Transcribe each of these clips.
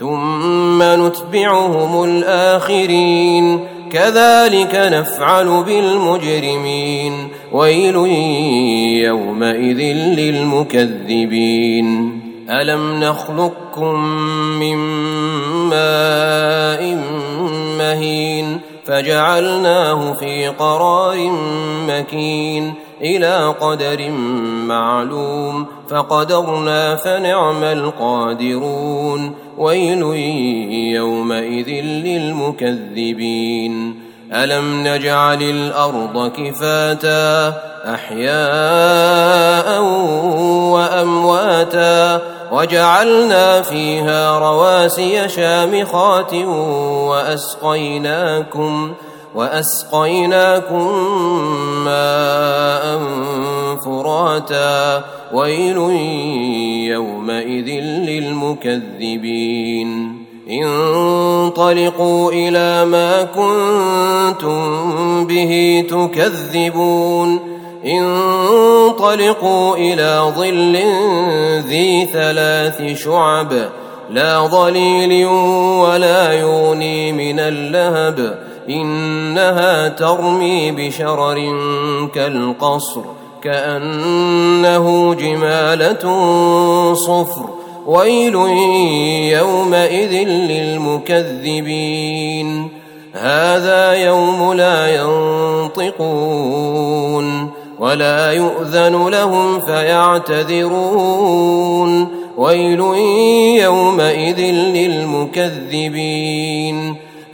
ثم نتبعهم الآخرين. كذلك نفعل بالمجرمين. ويل يومئذ للمكذبين. ألم نخلقكم من ماء مهين فجعلناه في قرار مكين. إلى قدر معلوم فقدرنا فنعم القادرون ويل يومئذ للمكذبين. ألم نجعل الأرض كفاتا أحياء وأمواتا وجعلنا فيها رواسي شامخات وأسقيناكم وأسقيناكم ماء فراتا ويل يومئذ للمكذبين. انطلقوا إلى ما كنتم به تكذبون. انطلقوا إلى ظل ذي ثلاث شعب. لا ظليل ولا يغني من اللهب. إنها ترمي بشرر كالقصر كأنه جمالة صفر ويل يومئذ للمكذبين. هذا يوم لا ينطقون ولا يؤذن لهم فيعتذرون. ويل يومئذ للمكذبين.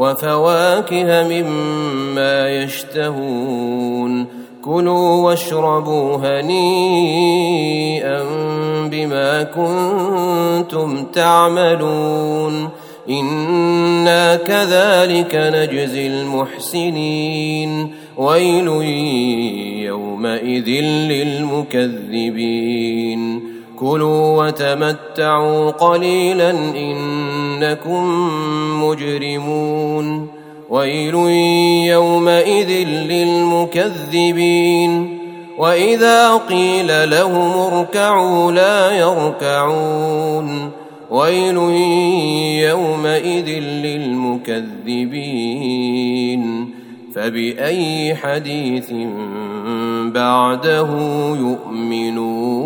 وفواكه مما يشتهون كلوا واشربوا هنيئا بما كنتم تعملون أنا كذلك نجزي المحسنين ويل يومئذ للمكذبين كلوا وتمتعوا قليلا إنكم مجرمون. ويل يومئذ للمكذبين. وإذا قيل لهم اركعوا لا يركعون. ويل يومئذ للمكذبين. فبأي حديث بعده يؤمنون؟